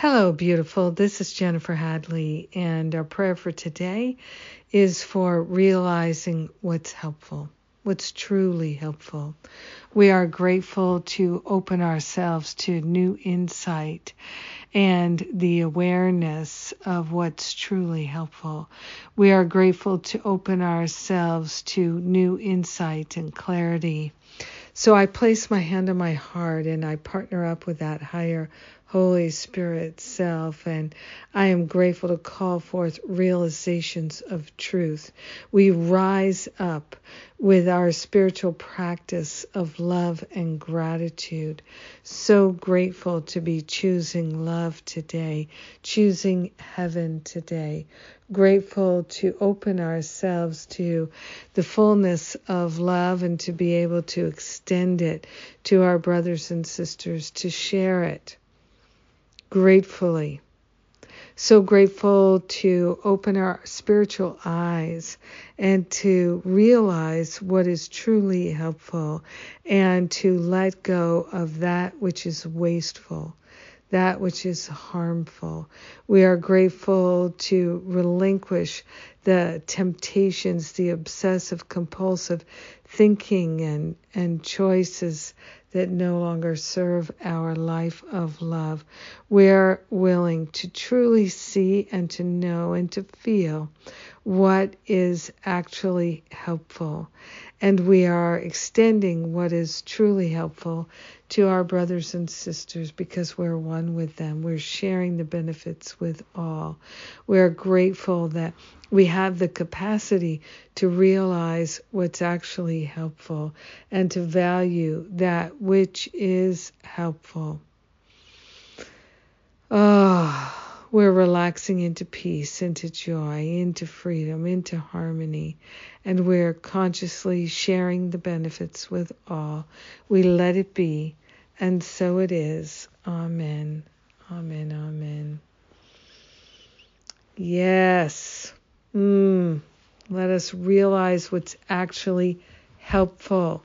Hello, beautiful. This is Jennifer Hadley, and our prayer for today is for realizing what's helpful, what's truly helpful. We are grateful to open ourselves to new insight and the awareness of what's truly helpful. We are grateful to open ourselves to new insight and clarity. So I place my hand on my heart and I partner up with that higher Holy Spirit self, and I am grateful to call forth realizations of truth. We rise up with our spiritual practice of love and gratitude. So grateful to be choosing love today, choosing heaven today. Grateful to open ourselves to the fullness of love and to be able to extend it to our brothers and sisters, to share it gratefully. So grateful to open our spiritual eyes and to realize what is truly helpful and to let go of that which is wasteful, that which is harmful. We are grateful to relinquish the temptations, the obsessive compulsive thinking and, and choices that no longer serve our life of love. We're willing to truly see and to know and to feel what is actually helpful. And we are extending what is truly helpful to our brothers and sisters because we're one with them. We're sharing the benefits with all. We're grateful that we have the capacity to realize what's actually helpful and to value that which is helpful. Oh, we're relaxing into peace, into joy, into freedom, into harmony, and we're consciously sharing the benefits with all. We let it be, and so it is. Amen. Amen. Amen. Yes. Mm, let us realize what's actually helpful.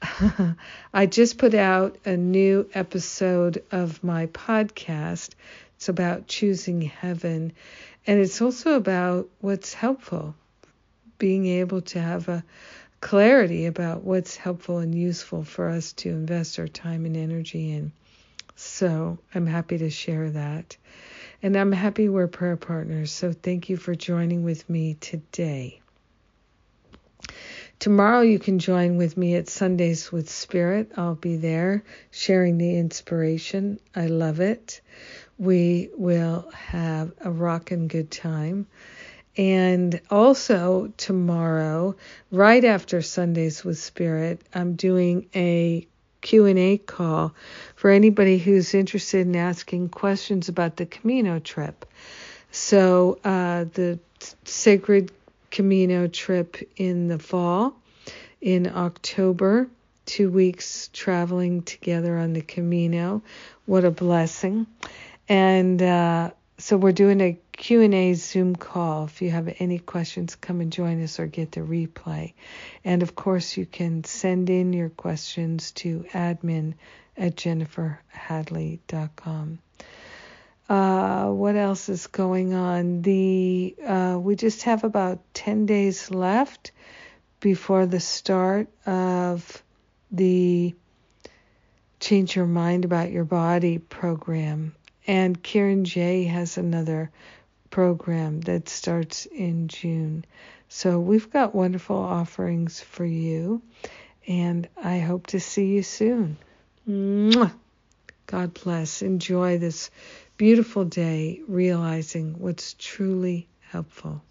I just put out a new episode of my podcast. It's about choosing heaven, and it's also about what's helpful, being able to have a clarity about what's helpful and useful for us to invest our time and energy in. So I'm happy to share that. And I'm happy we're prayer partners. So thank you for joining with me today. Tomorrow you can join with me at Sundays with Spirit. I'll be there sharing the inspiration. I love it. We will have a rockin' good time. And also tomorrow, right after Sundays with Spirit, I'm doing a Q&A call for anybody who's interested in asking questions about the Camino trip. So, uh, the Sacred Camino trip in the fall, in October, two weeks traveling together on the Camino. What a blessing. And uh, so we're doing a Q&A Zoom call. If you have any questions, come and join us or get the replay. And of course, you can send in your questions to admin at jenniferhadley.com. Uh, what else is going on? The uh, we just have about 10 days left before the start of the Change Your Mind About Your Body program. And Karen J has another program that starts in June. So we've got wonderful offerings for you, and I hope to see you soon. Mwah! God bless. Enjoy this beautiful day realizing what's truly helpful.